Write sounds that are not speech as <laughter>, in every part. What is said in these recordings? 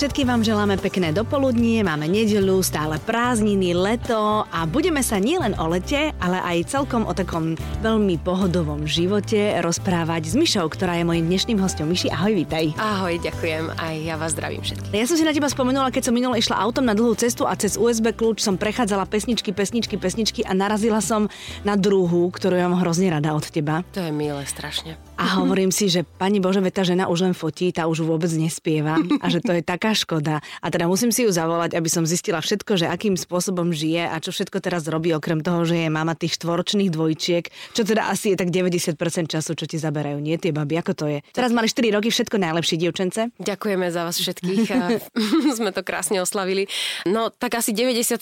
Všetkým vám želáme pekné dopoludnie, máme nedelu, stále prázdniny, leto a budeme sa nielen o lete, ale aj celkom o takom veľmi pohodovom živote rozprávať s Myšou, ktorá je mojim dnešným hostom. Myši, ahoj, vítaj. Ahoj, ďakujem, aj ja vás zdravím všetkých. Ja som si na teba spomenula, keď som minule išla autom na dlhú cestu a cez USB kľúč som prechádzala pesničky, pesničky, pesničky a narazila som na druhú, ktorú ja mám hrozne rada od teba. To je milé strašne. A hovorím si, že pani Bože, tá žena už len fotí, tá už vôbec nespieva a že to je taká škoda. A teda musím si ju zavolať, aby som zistila všetko, že akým spôsobom žije a čo všetko teraz robí, okrem toho, že je mama tých štvoročných dvojčiek, čo teda asi je tak 90% času, čo ti zaberajú, nie tie baby, ako to je. Teraz mali 4 roky, všetko najlepšie, dievčence. Ďakujeme za vás všetkých. <laughs> Sme to krásne oslavili. No, tak asi 97%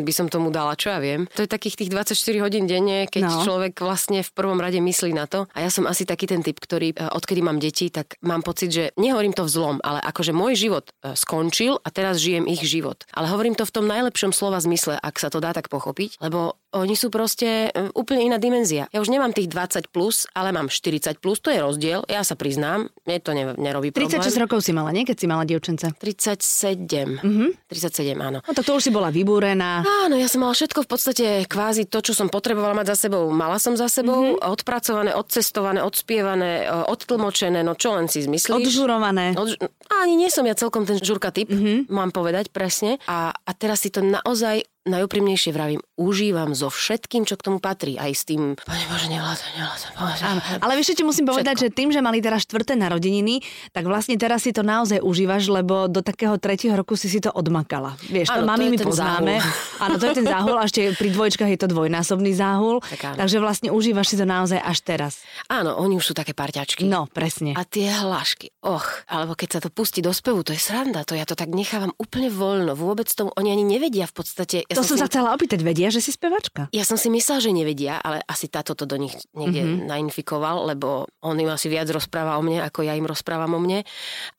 by som tomu dala, čo ja viem. To je takých tých 24 hodín denne, keď no. človek vlastne v prvom rade myslí na to. A ja som asi taký ten typ, ktorý e, odkedy mám deti, tak mám pocit, že nehovorím to vzlom, ale akože môj život e, skončil a teraz žijem ich život. Ale hovorím to v tom najlepšom slova zmysle, ak sa to dá tak pochopiť, lebo oni sú proste e, úplne iná dimenzia. Ja už nemám tých 20 plus, ale mám 40 plus, to je rozdiel, ja sa priznám, mne to ne, nerobí 36 problém. rokov si mala, nie? Keď si mala dievčence. 37. Mm-hmm. 37, áno. No tak to už si bola vybúrená. Áno, ja som mala všetko v podstate kvázi to, čo som potrebovala mať za sebou. Mala som za sebou, mm-hmm. odpracované, odcestované, odspievané, e, odtlmočené, no čo len si zmyslíš. Odžurované. Od, ani nie som ja celkom ten žurka typ, mm-hmm. mám povedať presne. A, a teraz si to naozaj najúprimnejšie vravím, užívam so všetkým, čo k tomu patrí. Aj s tým, pane Bože, nevládam, nevládam. Áno, ale vieš, ti musím povedať, Všetko. že tým, že mali teraz štvrté narodeniny, tak vlastne teraz si to naozaj užívaš, lebo do takého tretieho roku si si to odmakala. Vieš, áno, to mami my poznáme. Áno, to je ten záhul, a ešte pri dvojčkách je to dvojnásobný záhul. Tak takže vlastne užívaš si to naozaj až teraz. Áno, oni už sú také parťačky. No, presne. A tie hlášky, och, alebo keď sa to pustí do spevu, to je sranda, to ja to tak nechávam úplne voľno. Vôbec tomu oni ani nevedia v podstate ja to som, som sa chcela opýtať, vedia, že si spevačka? Ja som si myslela, že nevedia, ale asi táto to do nich niekde mm-hmm. nainfikoval, lebo on im asi viac rozpráva o mne, ako ja im rozprávam o mne.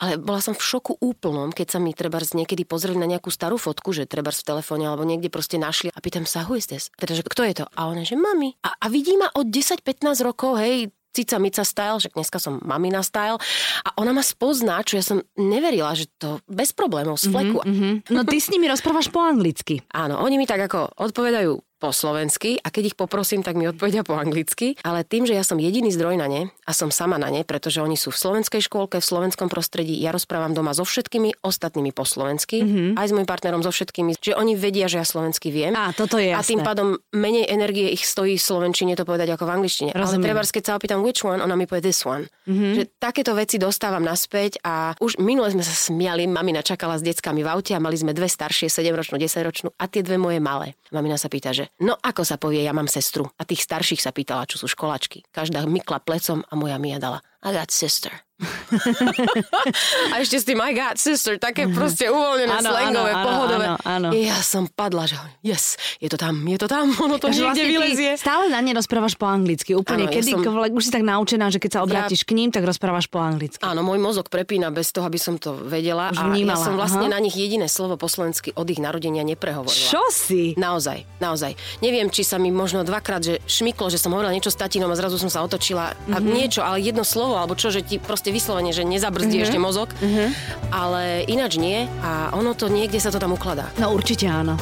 Ale bola som v šoku úplnom, keď sa mi treba niekedy pozreli na nejakú starú fotku, že treba v telefóne alebo niekde proste našli a pýtam sa, who is this? Teda, že kto je to? A ona, že mami. A, a vidí ma od 10-15 rokov, hej, Cica Mica style, že dneska som mamina style a ona ma spozná, čo ja som neverila, že to bez problémov z fleku. Mm-hmm, No ty s nimi rozprávaš po anglicky. Áno, oni mi tak ako odpovedajú po slovensky a keď ich poprosím, tak mi odpovedia po anglicky. Ale tým, že ja som jediný zdroj na ne a som sama na ne, pretože oni sú v slovenskej škôlke, v slovenskom prostredí, ja rozprávam doma so všetkými ostatnými po slovensky, mm-hmm. aj s môjim partnerom so všetkými, že oni vedia, že ja slovensky viem. A toto je jasné. A tým pádom menej energie ich stojí v slovenčine to povedať ako v angličtine. Rozumiem. Ale treba, keď sa opýtam which one, ona mi povie this one. Mm-hmm. Že takéto veci dostávam naspäť a už minule sme sa smiali, mamina čakala s deckami v aute a mali sme dve staršie, 7-ročnú, 10-ročnú a tie dve moje malé. Mamina sa pýta, že No ako sa povie, ja mám sestru. A tých starších sa pýtala, čo sú školačky. Každá mykla plecom a moja Mia dala I got sister. <laughs> a ešte s tým I got sister, také proste uvoľnené, ano, slangové, ano, pohodové. Ano, ano. Ja som padla, že yes, je to tam, je to tam, <laughs> ono to niekde vlastne vylezie. Stále na ne rozprávaš po anglicky, úplne. Ano, Kedy, ja som... už si tak naučená, že keď sa obrátiš ja... k ním, tak rozprávaš po anglicky. Áno, môj mozog prepína bez toho, aby som to vedela. Už a vnímala. ja som vlastne Aha. na nich jediné slovo po slovensky od ich narodenia neprehovorila. Čo si? Naozaj, naozaj. Neviem, či sa mi možno dvakrát, že šmyklo, že som hovorila niečo s tatinom a zrazu som sa otočila mm-hmm. a mhm. niečo, ale jedno slovo, alebo čo, že ti proste vyslovene, že nezabrzdí mm-hmm. ešte mozog, mm-hmm. ale ináč nie a ono to niekde sa to tam ukladá. No určite áno.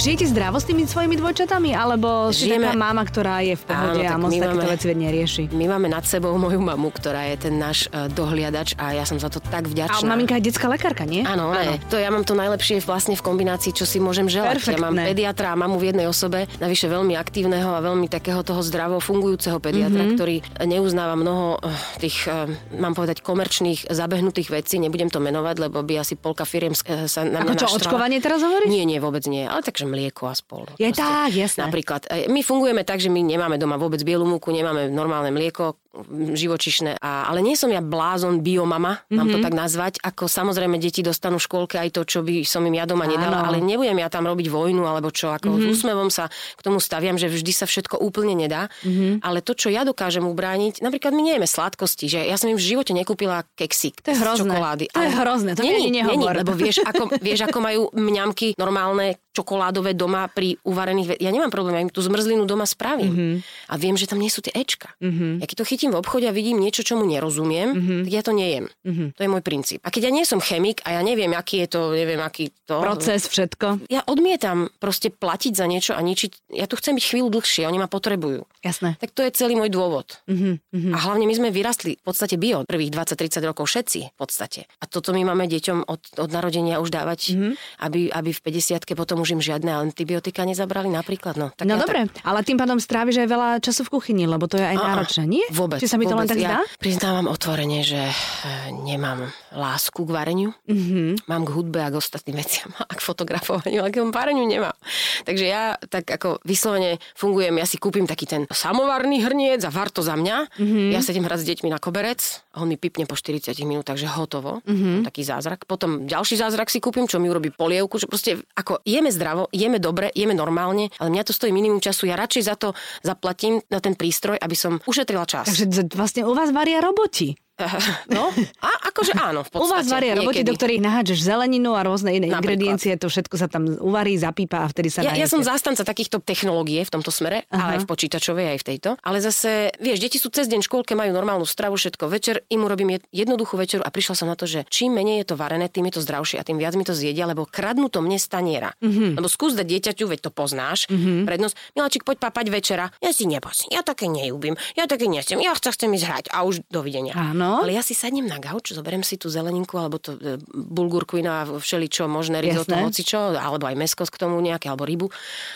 Žijete zdravo s tými svojimi dvojčatami? Alebo si Žijeme... taká mama, ktorá je v pohode Áno, a moc takéto veci nerieši? My máme nad sebou moju mamu, ktorá je ten náš uh, dohliadač a ja som za to tak vďačná. A maminka je detská lekárka, nie? Áno, áno. To ja mám to najlepšie vlastne v kombinácii, čo si môžem želať. Perfektné. Ja mám pediatra a mamu v jednej osobe, navyše veľmi aktívneho a veľmi takého toho zdravo fungujúceho pediatra, mm-hmm. ktorý neuznáva mnoho uh, tých, uh, mám povedať, komerčných zabehnutých vecí. Nebudem to menovať, lebo by asi polka firiem sa na mňa Ako čo, naštrala. očkovanie teraz hovoríš? Nie, nie, vôbec nie. Ale takže mlieko a spol. Je Proste, tak, jasné. Napríklad, e, my fungujeme tak, že my nemáme doma vôbec bielu múku, nemáme normálne mlieko, živočišné. A, ale nie som ja blázon biomama, mám mm-hmm. to mhm. tak nazvať, ako samozrejme deti dostanú v škôlke aj to, čo by som im ja doma nedala, Áno. ale nebudem ja tam robiť vojnu alebo čo, ako mm-hmm. s úsmevom sa k tomu staviam, že vždy sa všetko úplne nedá, mm-hmm. ale to, čo ja dokážem ubrániť, napríklad my nejeme sladkosti, že ja som im v živote nekúpila keksik to je hrozné. čokolády. To je hrozné, to není. Není, lebo vieš <laughs> ako, vieš, ako majú mňamky normálne čokoládové doma pri uvarených... Ve- ja nemám problém, ja im tú zmrzlinu doma spravím. Mm-hmm. A viem, že tam nie sú tie Ečka. Mm-hmm. Ja keď to chytím v obchode a vidím niečo, čo mu nerozumiem, mm-hmm. tak ja to nejem. Mm-hmm. To je môj princíp. A keď ja nie som chemik a ja neviem, aký je to, neviem, aký to... Proces, všetko. Ja odmietam proste platiť za niečo a ničiť. Ja tu chcem byť chvíľu dlhšie, oni ma potrebujú. Jasné. Tak to je celý môj dôvod. Mm-hmm. A hlavne my sme vyrastli v podstate bio prvých 20-30 rokov všetci v podstate. A toto my máme deťom od, od narodenia už dávať, mm-hmm. aby, aby v 50 potom už im žiadne antibiotika nezabrali napríklad. No, tak no ja dobre, tak... ale tým pádom stráviš aj veľa času v kuchyni, lebo to je aj náročné, nie? Vôbec. Či sa mi to vôbec. len tak zdá? Ja priznávam otvorene, že e, nemám lásku k vareniu. Mm-hmm. Mám k hudbe a k ostatným veciam a k fotografovaniu, ale k vareniu nemám. Takže ja tak ako vyslovene fungujem, ja si kúpim taký ten samovarný hrniec a var to za mňa. Mm-hmm. Ja sedím hrať s deťmi na koberec a on mi pipne po 40 minútach, že hotovo. Mm-hmm. Taký zázrak. Potom ďalší zázrak si kúpim, čo mi urobí polievku, že proste ako jeme zdravo, jeme dobre, jeme normálne, ale mňa to stojí minimum času. Ja radšej za to zaplatím na ten prístroj, aby som ušetrila čas. Takže vlastne u vás varia roboti. <laughs> No, a akože áno, v podstate. U vás varia roboty, do ktorých nahádžeš zeleninu a rôzne iné Napríklad. ingrediencie, to všetko sa tam uvarí, zapípa a vtedy sa ja, ja som zástanca takýchto technológie v tomto smere, Aha. ale aj v počítačovej, aj v tejto. Ale zase, vieš, deti sú cez deň v škôlke, majú normálnu stravu, všetko. Večer im urobím jednoduchú večeru a prišla som na to, že čím menej je to varené, tým je to zdravšie a tým viac mi to zjedia, lebo kradnú to mne staniera. Mm-hmm. Lebo skús dať dieťaťu, veď to poznáš, mm-hmm. prednosť. Miláčik, poď papať večera. Ja si neposím, ja také nejúbim, ja také nesiem, ja chcem, chcem ísť hrať a už dovidenia. Áno. Ale ja si sadnem na gauč, zoberiem si tú zeleninku alebo to e, bulgurku iná všeličo možné, risotto, hocičo, alebo aj mesko k tomu nejaké, alebo rybu.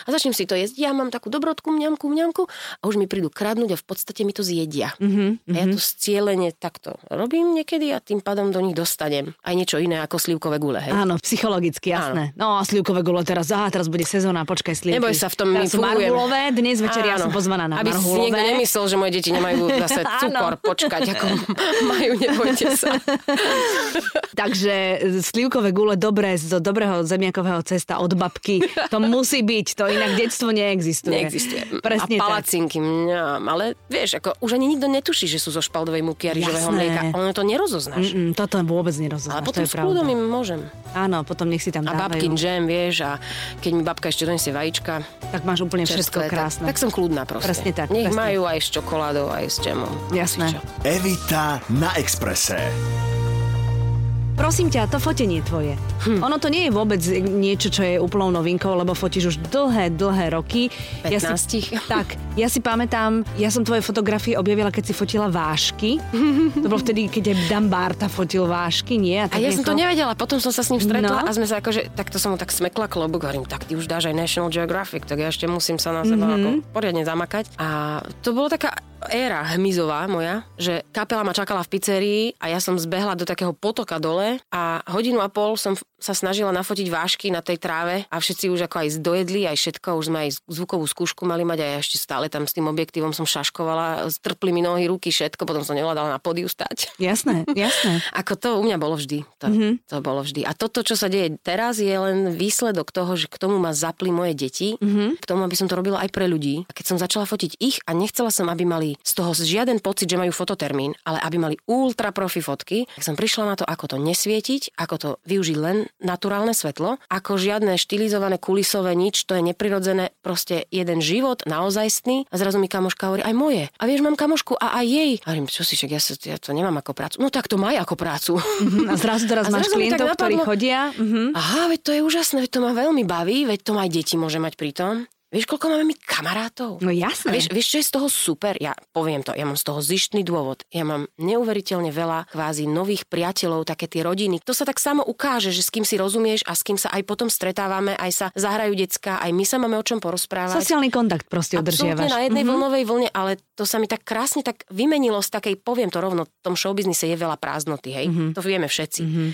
A začnem si to jesť. Ja mám takú dobrotku, mňamku, mňamku a už mi prídu kradnúť a v podstate mi to zjedia. Mm-hmm. A ja to cieľene takto robím niekedy a tým pádom do nich dostanem. Aj niečo iné ako slivkové gule. Hej? Áno, psychologicky, jasné. Áno. No a slivkové gule teraz, aha, teraz bude sezóna, počkaj slivky. Neboj sa v tom, teraz my marhulové, dnes večer ja som pozvaná na Aby marhulové. si niekto nemyslel, že moje deti nemajú zase <laughs> cukor počkať, ako <laughs> majú, nebojte sa. <laughs> Takže slivkové gule dobré z dobrého zemiakového cesta od babky. To musí byť, to inak detstvo neexistuje. Neexistuje. Presne a palacinky, mňam, ale vieš, ako už ani nikto netuší, že sú zo špaldovej múky a rýžového mlieka. Ono to nerozoznáš. Mm-mm, toto vôbec nerozoznáš. Ale potom s kľudom im môžem. Áno, potom nech si tam dávajú. A babkin džem, vieš, a keď mi babka ešte donesie vajíčka. Tak máš úplne všetko krásne. Tak, tak som kľudná proste. Presne tak. Nech presne. majú aj s čokoládou, aj s džemom. Jasné. Evita na Exprese. Prosím ťa, to fotenie tvoje. Hm. Ono to nie je vôbec niečo, čo je úplnou novinkou, lebo fotíš už dlhé, dlhé roky. 15. Ja si, <laughs> <laughs> tak, ja si pamätám, ja som tvoje fotografie objavila, keď si fotila vášky. <laughs> to bolo vtedy, keď aj Dan Barta fotil vášky, nie? A, a ja som to nevedela, potom som sa s ním stretla no. a sme sa akože, takto som mu tak smekla klobúk, hovorím, tak ty už dáš aj National Geographic, tak ja ešte musím sa na seba mm-hmm. ako poriadne zamakať. A to bolo taká éra hmyzová moja, že kapela ma čakala v pizzerii a ja som zbehla do takého potoka dole a hodinu a pol som sa snažila nafotiť vášky na tej tráve a všetci už ako aj zdojedli, aj všetko, už sme aj zvukovú skúšku mali mať a ja ešte stále tam s tým objektívom som šaškovala, strpli mi nohy, ruky, všetko, potom som nevládala na podiu stať. Jasné, <laughs> jasné. ako to u mňa bolo vždy. To, mm-hmm. to bolo vždy. A toto, čo sa deje teraz, je len výsledok toho, že k tomu ma zapli moje deti, mm-hmm. k tomu, aby som to robila aj pre ľudí. A keď som začala fotiť ich a nechcela som, aby mali z toho žiaden pocit, že majú fototermín, ale aby mali ultra profi fotky, tak som prišla na to, ako to nesvietiť, ako to využiť len naturálne svetlo, ako žiadne štilizované kulisové nič, to je neprirodzené, proste jeden život, naozajstný. A zrazu mi kamoška hovorí, aj moje. A vieš, mám kamošku a aj jej. A hovorím, čo si, však ja, sa, ja to nemám ako prácu. No tak to maj ako prácu. Uh-huh. <laughs> A zrazu teraz a máš zrazu klientov, ktorí chodia. Uh-huh. Aha, veď to je úžasné, veď to ma veľmi baví, veď to aj deti môže mať pritom. Vieš, koľko máme my kamarátov? No jasné. vieš, vieš, čo je z toho super? Ja poviem to, ja mám z toho zištný dôvod. Ja mám neuveriteľne veľa kvázi nových priateľov, také tie rodiny. To sa tak samo ukáže, že s kým si rozumieš a s kým sa aj potom stretávame, aj sa zahrajú decka, aj my sa máme o čom porozprávať. Sociálny kontakt proste udržiavaš. na jednej mm-hmm. vlnovej vlne, ale to sa mi tak krásne tak vymenilo z takej, poviem to rovno, v tom showbiznise je veľa prázdnoty, hej. Mm-hmm. To vieme všetci. Mm-hmm.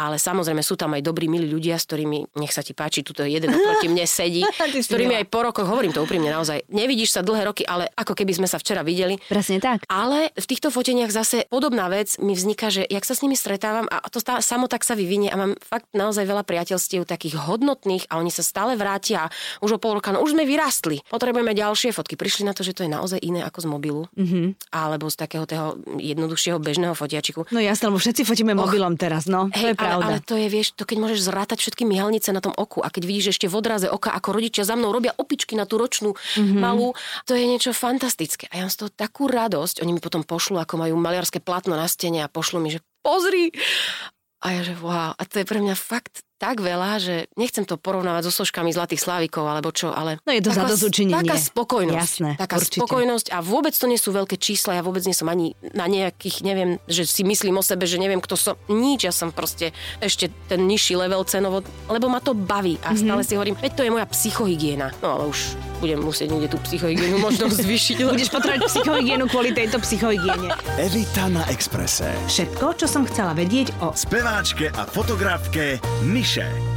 Ale samozrejme sú tam aj dobrí, milí ľudia, s ktorými, nech sa ti páči, tuto jeden oproti mne sedí, <laughs> s ktorými aj po rokoch, hovorím to úprimne naozaj, nevidíš sa dlhé roky, ale ako keby sme sa včera videli. Presne tak. Ale v týchto foteniach zase podobná vec mi vzniká, že jak sa s nimi stretávam a to tá, samo tak sa vyvinie a mám fakt naozaj veľa priateľstiev takých hodnotných a oni sa stále vrátia už o pol roka, no už sme vyrastli, potrebujeme ďalšie fotky. Prišli na to, že to je naozaj iné ako z mobilu mm-hmm. alebo z takého toho jednoduchšieho bežného fotiačiku. No jasne, lebo všetci fotíme mobilom teraz, no. Hej, to je pravda. Ale, ale to je, vieš, to keď môžeš zrátať všetky mihalnice na tom oku a keď vidíš ešte v odraze oka, ako rodičia za mnou robia opičky na tú ročnú mm-hmm. malú, to je niečo fantastické. A ja mám z toho takú radosť. Oni mi potom pošlu, ako majú maliarské platno na stene a pošlu mi, že pozri. A ja že wow. A to je pre mňa fakt tak veľa, že nechcem to porovnávať so složkami zlatých slávikov alebo čo, ale... No je to taká, Taká spokojnosť. Jasné, taká určite. spokojnosť a vôbec to nie sú veľké čísla, ja vôbec nie som ani na nejakých, neviem, že si myslím o sebe, že neviem, kto som. Nič, ja som proste ešte ten nižší level cenovo, lebo ma to baví a mm-hmm. stále si hovorím, veď to je moja psychohygiena. No ale už budem musieť niekde tú psychohygienu možno <laughs> zvýšiť. Budeš potrebovať psychohygienu kvôli tejto psychohygiene. Evita na Exprese. Všetko, čo som chcela vedieť o Speváčke a fotografke Shag.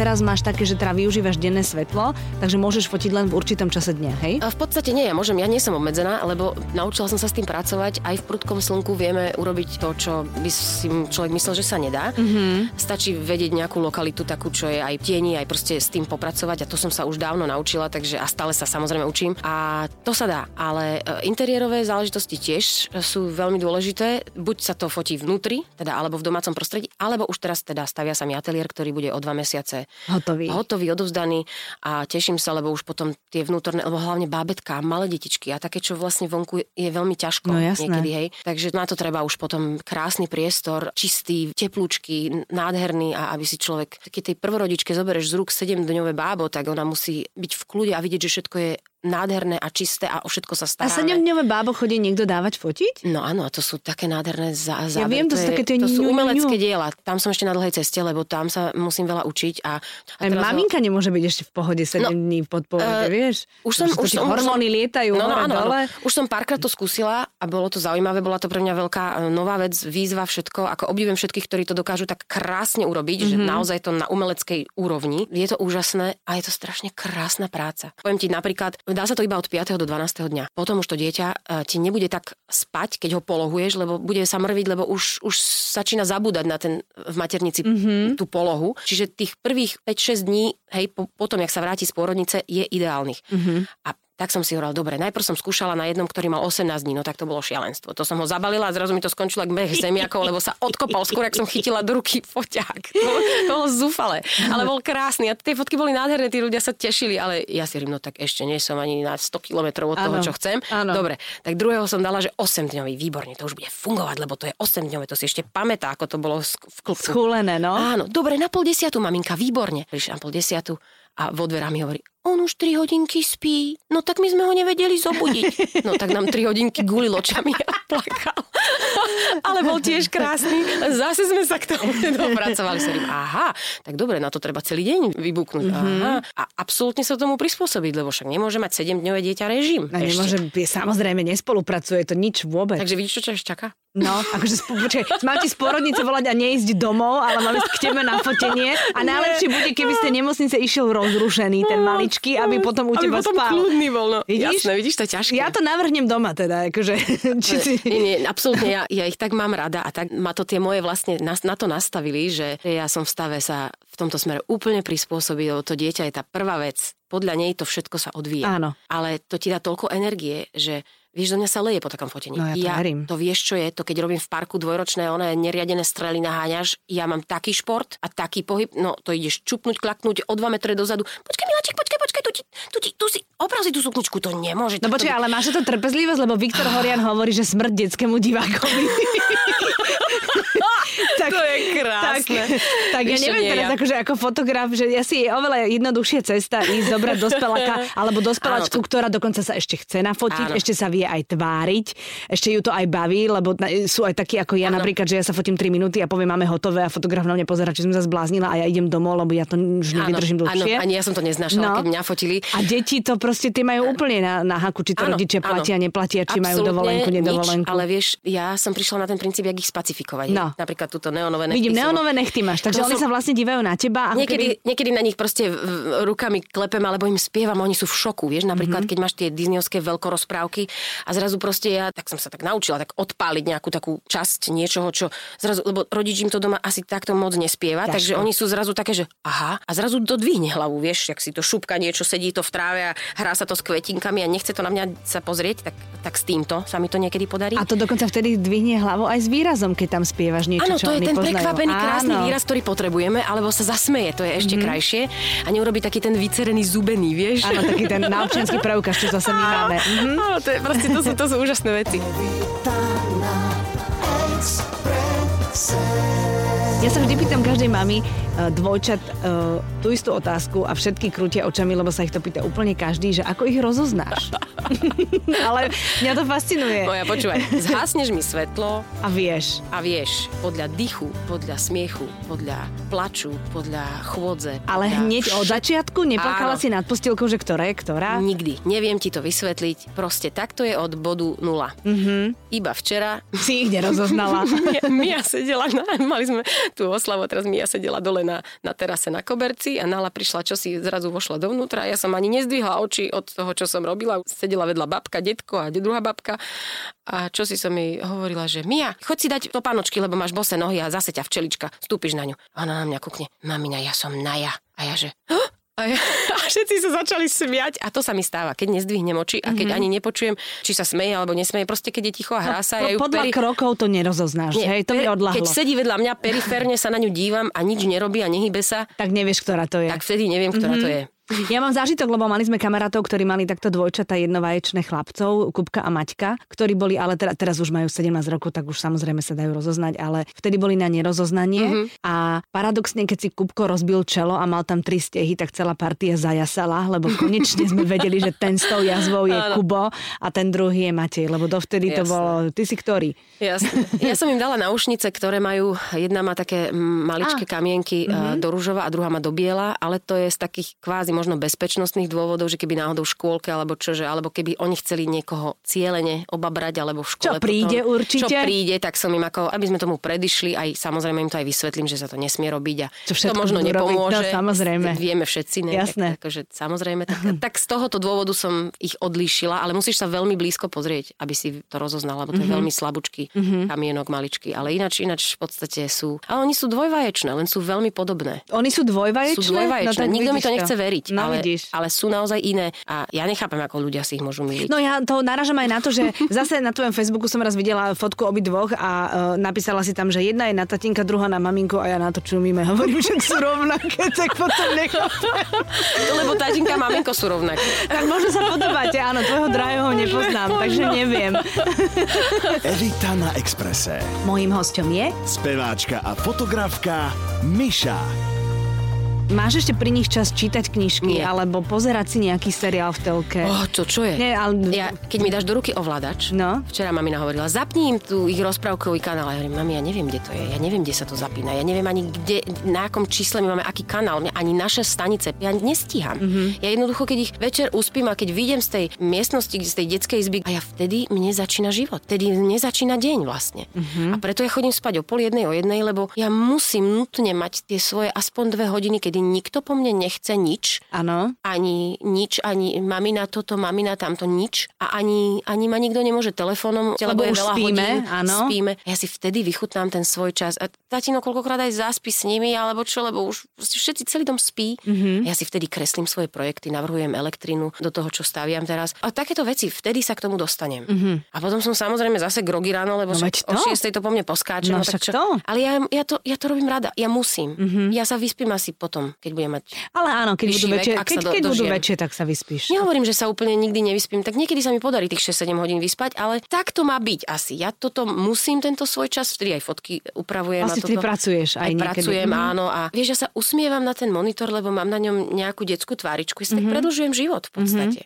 Teraz máš také, že teda využívaš denné svetlo, takže môžeš fotiť len v určitom čase dňa, hej? A v podstate nie, ja môžem, ja nie som obmedzená, lebo naučila som sa s tým pracovať. Aj v prudkom slnku vieme urobiť to, čo by si človek myslel, že sa nedá. Mm-hmm. Stačí vedieť nejakú lokalitu takú, čo je aj tieni, aj proste s tým popracovať a to som sa už dávno naučila, takže a stále sa samozrejme učím. A to sa dá, ale e, interiérové záležitosti tiež sú veľmi dôležité. Buď sa to fotí vnútri, teda alebo v domácom prostredí, alebo už teraz teda stavia sa mi ateliér, ktorý bude o dva mesiace hotový. hotový, odovzdaný a teším sa, lebo už potom tie vnútorné, lebo hlavne bábetka, malé detičky a také, čo vlastne vonku je veľmi ťažko no, niekedy, hej. Takže na to treba už potom krásny priestor, čistý, teplúčky, nádherný a aby si človek, keď tej prvorodičke zoberieš z rúk 7-dňové bábo, tak ona musí byť v kľude a vidieť, že všetko je nádherné a čisté a o všetko sa staráme. A sedemdňové bábo chodí niekto dávať fotiť? No áno, a to sú také nádherné zá, zábery. Ja viem, to, to sú také tie To sú umelecké diela. Tam som ešte na dlhej ceste, lebo tam sa musím veľa učiť. A, a Aj maminka ho... nemôže byť ešte v pohode 7 no, dní v podpovede, uh, vieš? Už som, už som, hormóny lietajú no, no, áno, dole. Áno. Už som párkrát to skúsila a bolo to zaujímavé, bola to pre mňa veľká e, nová vec, výzva, všetko. Ako obdivujem všetkých, ktorí to dokážu tak krásne urobiť, mm-hmm. že mhm. naozaj to na umeleckej úrovni. Je to úžasné a je to strašne krásna práca. Poviem ti napríklad, dá sa to iba od 5 do 12. dňa. Potom už to dieťa e, ti nebude tak spať, keď ho polohuješ, lebo bude sa mrviť, lebo už, už začína zabúdať na ten v maternici mm-hmm. tú polohu. Čiže tých prvých 5-6 dní, hej, po, potom, jak sa vráti z pôrodnice, je ideálnych. Mm-hmm. A tak som si hovorila, dobre, najprv som skúšala na jednom, ktorý mal 18 dní, no tak to bolo šialenstvo. To som ho zabalila a zrazu mi to skončilo ako beh zemiakov, lebo sa odkopal skôr, ak som chytila do ruky foťák. To to bolo zúfale, ale bol krásny a tie fotky boli nádherné, tí ľudia sa tešili, ale ja si hovorím, no tak ešte nie som ani na 100 kilometrov od toho, ano, čo chcem. Ano. Dobre, tak druhého som dala, že 8 dňový, výborne, to už bude fungovať, lebo to je 8 dňové, to si ešte pamätá, ako to bolo v klubku. Schúlené, no. Áno, dobre, na pol desiatu, maminka, výborne. Prišla na pol desiatu a vo dverami hovorí, on už 3 hodinky spí. No tak my sme ho nevedeli zobudiť. No tak nám 3 hodinky gulil očami a plakal. Ale bol tiež krásny. Zase sme sa k tomu dopracovali. Aha, tak dobre, na to treba celý deň vybuknúť. Mm-hmm. Aha. A absolútne sa tomu prispôsobiť, lebo však nemôže mať 7-dňové dieťa režim. No, nemôže, samozrejme, nespolupracuje to nič vôbec. Takže vidíš, čo ťa čaká? No, akože počkaj, mám ti z porodnice volať a neísť domov, ale máme k tebe na fotenie. A najlepšie bude, keby ste nemocnice išiel rozrušený, ten maličký, aby potom u teba potom spal. kľudný bol, no. Vidíš? Jasné, vidíš, to je ťažké. Ja to navrhnem doma teda, akože. <laughs> Či si... Nie, nie, absolútne, ja, ja ich tak mám rada a tak ma to tie moje vlastne na, na to nastavili, že ja som v stave sa v tomto smere úplne prispôsobiť, lebo to dieťa je tá prvá vec. Podľa nej to všetko sa odvíja. Áno. Ale to ti dá toľko energie, že Vieš, do mňa sa leje po takom fotení. No ja, ja to vieš, čo je, to keď robím v parku dvojročné, one neriadené strely naháňaš, ja mám taký šport a taký pohyb, no to ideš čupnúť, klaknúť o 2 metre dozadu. Počkaj, Miláček, počkaj, počkaj, tu, ti, tu, ti, tu si, oprav si tú sukničku, to nemôže. No počkaj, ale máš to trpezlivosť, lebo Viktor Horian hovorí, že smrť detskému divákovi. <laughs> tak, to je krásne. Tak, tak ja neviem teraz, ja. akože ako fotograf, že ja si je oveľa jednoduchšia cesta ísť zobrať dospeláka <laughs> alebo dospeláčku, to... ktorá dokonca sa ešte chce nafotiť, Áno. ešte sa vie aj tváriť, ešte ju to aj baví, lebo sú aj takí ako ja Áno. napríklad, že ja sa fotím 3 minúty a poviem, máme hotové a fotograf na mňa pozera, či som sa zbláznila a ja idem domov, lebo ja to už nevydržím dlhšie. Áno, ani ja som to neznášala, no. keď mňa fotili. A deti to proste tie majú úplne na, na haku, či to áno, rodičia platia, áno. neplatia, či Absolutne majú dovolenku, nedovolenku. Nič, ale vieš, ja som prišla na ten princíp, jak ich spacifikovať. No. Napríklad túto neonové nechty. Vidím, sú. neonové nechty máš, takže To oni som- sa vlastne dívajú na teba. Ako Niekedy, keby... niekedy na nich proste rukami klepem, alebo im spievam, oni sú v šoku, vieš, napríklad, Mhm. keď máš tie disneyovské veľkorozprávky a zrazu proste ja, tak som sa tak naučila, tak odpáliť nejakú takú časť niečoho, čo zrazu, lebo rodič im to doma asi takto moc nespieva, Ťažko. takže oni sú zrazu také, že aha, a zrazu to dvihne hlavu, vieš, jak si to šupka niečo, sedí to v tráve a hrá sa to s kvetinkami a nechce to na mňa sa pozrieť, tak, tak s týmto sa mi to niekedy podarí. A to dokonca vtedy dvihne hlavu aj s výrazom, keď tam spievaš niečo, Áno, to je ten poznajú. prekvapený krásny Áno. výraz, ktorý potrebujeme, alebo sa zasmeje, to je ešte mm-hmm. krajšie. A neurobi taký ten vycerený zubený, vieš? Áno, taký ten občiansky preukaz, čo zase my <laughs> máme. Mhm. Áno, to, je, proste, to, sú, to sú úžasné veci. Ja sa vždy pýtam každej mamy uh, dvojčat uh, tú istú otázku a všetky krútia očami, lebo sa ich to pýta úplne každý, že ako ich rozoznáš. <laughs> Ale mňa to fascinuje. Moja, počúvaj, zhasneš mi svetlo A vieš. a vieš, podľa dychu, podľa smiechu, podľa plaču, podľa chôdze. Ale podľa hneď od všet- začiatku neplakala Áno. si nad postielkou, že ktorá je ktorá? Nikdy. Neviem ti to vysvetliť. Proste takto je od bodu nula. Mm-hmm. Iba včera Si ich nerozoznala. <laughs> Mia, Mia sedela, na, mali sme tú oslavu, teraz Mia sedela dole na, na terase na koberci a Nala prišla, čo si zrazu vošla dovnútra. Ja som ani nezdvihla oči od toho, čo som robila. Sedela vedľa babka, detko a druhá babka. A čo si som jej hovorila, že Mia, choď si dať topánočky, lebo máš bose nohy a zase ťa včelička, stúpiš na ňu. A ona na mňa kukne, mamina, ja som Naja. A ja že, "Huh?" A, ja, <laughs> a všetci sa začali smiať a to sa mi stáva, keď nezdvihnem oči a keď mm-hmm. ani nepočujem, či sa smeje alebo nesmeje, proste keď je ticho a hrá sa, ja ju No, Podľa peri- krokov to nerozoznáš, hej, to mi odľahlo. Keď sedí vedľa mňa, periférne sa na ňu dívam a nič nerobí a nehybe sa, Tak nevieš, ktorá to je. tak vtedy neviem, ktorá Mhm. to je. Ja mám zážitok, lebo mali sme kamarátov, ktorí mali takto dvojčata jednovaječné chlapcov, Kupka a Maťka, ktorí boli, ale teda, teraz už majú 17 rokov, tak už samozrejme sa dajú rozoznať, ale vtedy boli na nerozoznanie Mhm. a paradoxne, keď si Kupko rozbil čelo a mal tam tri stehy, tak celá partia zajasala, lebo konečne sme vedeli, že ten s tou jazvou je Áno. Kubo a ten druhý je Matej, lebo dovtedy to Jasné. bolo, ty si ktorý? Jasne. Ja som im dala náušnice, ktoré majú, jedna má také maličké A. kamienky mm-hmm. do rúžova a druhá má do biela, ale to je z takých kvázi možno bezpečnostných dôvodov, že keby náhodou v škôlke alebo čože, alebo keby oni chceli niekoho cieľene obabrať alebo v škole. Čo príde potom, určite. Čo príde, tak som im ako, aby sme tomu predišli, aj samozrejme im to aj vysvetlím, že sa to nesmie robiť a Čo to možno budú robiť, nepomôže. no, samozrejme. Vieme všetci, ne? Jasné. Tak, akože, samozrejme, tak, tak z tohoto dôvodu som ich odlíšila, ale musíš sa veľmi blízko pozrieť, aby si to rozoznala, lebo to Mhm. je veľmi slabúčky kamienok maličký. Ale ináč, ináč v podstate sú... Ale oni sú dvojvaječné, len sú veľmi podobné. Oni sú dvojvaječné? Sú dvojvaječné. tak Nikto mi to nechce veriť, No ale, vidíš. ale sú naozaj iné. A ja nechápem, ako ľudia si ich môžu miliť. No ja to naražam aj na to, že <laughs> zase na tvojom Facebooku som raz videla fotku obi dvoch a uh, napísala si tam, že jedna je na tatinka, druhá na maminku a ja na to čumíme. <laughs> Hovorím, že sú rovnaké, tak potom nechápem. <laughs> Lebo tatinka a maminko sú rovnaké. Tak možno sa podobáte, áno, tvojho drahého nepoznám, takže neviem. Evita na Exprese. Mojím hostom je? Speváčka a fotografka Miša. Máš ešte pri nich čas čítať knižky Nie. alebo pozerať si nejaký seriál v telke? Oh, to čo je? Nie, ale... Ja, keď mi dáš do ruky ovládač, No. včera mamina hovorila, zapni im tu ich rozprávkový kanál. Ja hovorím, mami, ja neviem, kde to je, ja neviem, kde sa to zapína, ja neviem ani kde, na akom čísle my máme aký kanál, ani naše stanice, ja nestíham. Mhm. Mm-hmm. Ja jednoducho, keď ich večer uspím a keď vyjdem z tej miestnosti, z tej detskej izby, a ja vtedy mne začína život, vtedy mne začína deň vlastne. Mhm. Mm-hmm. A preto ja chodím spať o pol jednej, o jednej, lebo ja musím nutne mať tie svoje aspoň dve hodiny, kedy nikto po mne nechce nič, Áno. ani nič, ani mamina toto, mamina tamto, nič. A ani, ani ma nikto nemôže telefónom, Lebo už veľa spíme, hodín, áno. spíme. Ja si vtedy vychutnám ten svoj čas. A tatino koľkokrát aj zaspí s nimi, alebo čo, lebo už všetci celý dom spí. Mhm. Mm-hmm. Ja si vtedy kreslím svoje projekty, navrhujem elektrinu do toho, čo staviam teraz. A takéto veci, vtedy sa k tomu dostanem. Mm-hmm. A potom som samozrejme zase grogy ráno, lebo. No však o to. 6 to po mne poskáče. No tak však čo? to. Ale ja, ja, to, ja to robím rada. Ja musím. Mm-hmm. Ja sa vyspím asi potom, keď budem mať Ale áno, keď budú vek, väčšie, keď, do- keď budú väčšie, tak sa vyspíš. Nehovorím, že sa úplne nikdy nevyspím, tak niekedy sa mi podarí tých 6-7 hodín vyspať, ale tak to má byť asi. Ja toto musím tento svoj čas, vtedy aj fotky upravujem. A ty toto. pracuješ aj niekedy. pracujem, Mhm. áno. A vieš, ja sa usmievam na ten monitor, lebo mám na ňom nejakú detskú tváričku. Ja si Mhm. tak predlžujem život v podstate.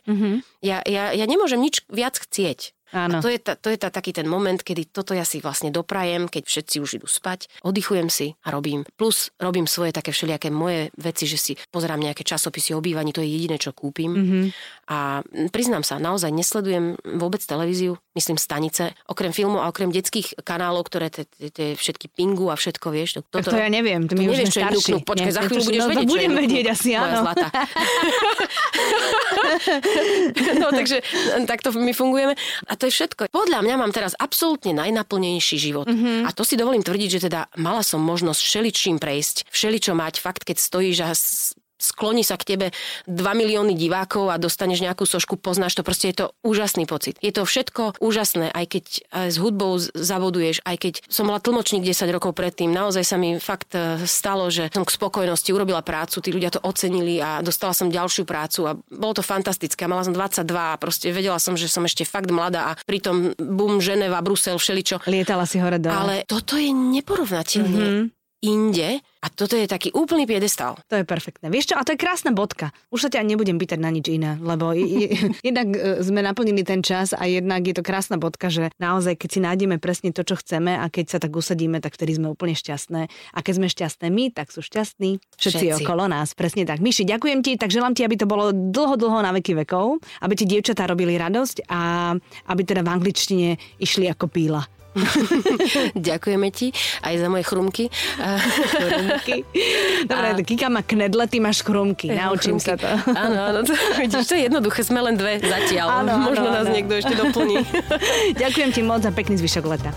Ja, ja, ja nemôžem nič viac chcieť. Áno. A to je, ta, to je ta, taký ten moment, kedy toto ja si vlastne doprajem, keď všetci už idú spať, oddychujem si a robím. Plus robím svoje také všelijaké moje veci, že si pozerám nejaké časopisy o obývaní, to je jediné, čo kúpim. Mm-hmm. A priznám sa, naozaj nesledujem vôbec televíziu, myslím stanice, okrem filmu a okrem detských kanálov, ktoré tie všetky pingu a všetko, vieš. Toto, to ja neviem, to my už nevieš, čo je Počkaj, za chvíľu budeš no, vedieť, budem vedieť asi, áno. Zlata. <laughs> <laughs> no, takže takto my fungujeme. A to je všetko. Podľa mňa mám teraz absolútne najnaplnejší život. Mm-hmm. A to si dovolím tvrdiť, že teda mala som možnosť všeličím prejsť, všeličo mať. Fakt, keď stojíš a skloní sa k tebe 2 milióny divákov a dostaneš nejakú sošku, poznáš to, proste je to úžasný pocit. Je to všetko úžasné, aj keď s hudbou zavoduješ, aj keď som bola tlmočník 10 rokov predtým, naozaj sa mi fakt e, stalo, že som k spokojnosti urobila prácu, tí ľudia to ocenili a dostala som ďalšiu prácu a bolo to fantastické. Mala som 22 a proste vedela som, že som ešte fakt mladá a pritom bum, Ženeva, Brusel, všeličo. Lietala si hore dole. Ale toto je neporovnateľné. Mm-hmm inde a toto je taký úplný piedestal. To je perfektné. Vieš čo, a to je krásna bodka. Už sa ťa nebudem pýtať na nič iné, lebo je, <laughs> jednak e, sme naplnili ten čas a jednak je to krásna bodka, že naozaj, keď si nájdeme presne to, čo chceme a keď sa tak usadíme, tak vtedy sme úplne šťastné. A keď sme šťastné my, tak sú šťastní všetci, všetci. okolo nás. Presne tak. Myši, ďakujem ti, tak želám ti, aby to bolo dlho, dlho na veky vekov, aby ti dievčatá robili radosť a aby teda v angličtine išli ako píla. <laughs> Ďakujeme ti aj za moje chrumky. chrumky. <laughs> Dobre, a... Kika má knedle, ty máš chrumky. Naučím chrumky. sa to. Áno, áno, to, <laughs> vidíš, to je jednoduché, sme len dve zatiaľ. Áno, Možno áno, nás áno. niekto ešte doplní. Ďakujem ti moc za pekný zvyšok leta.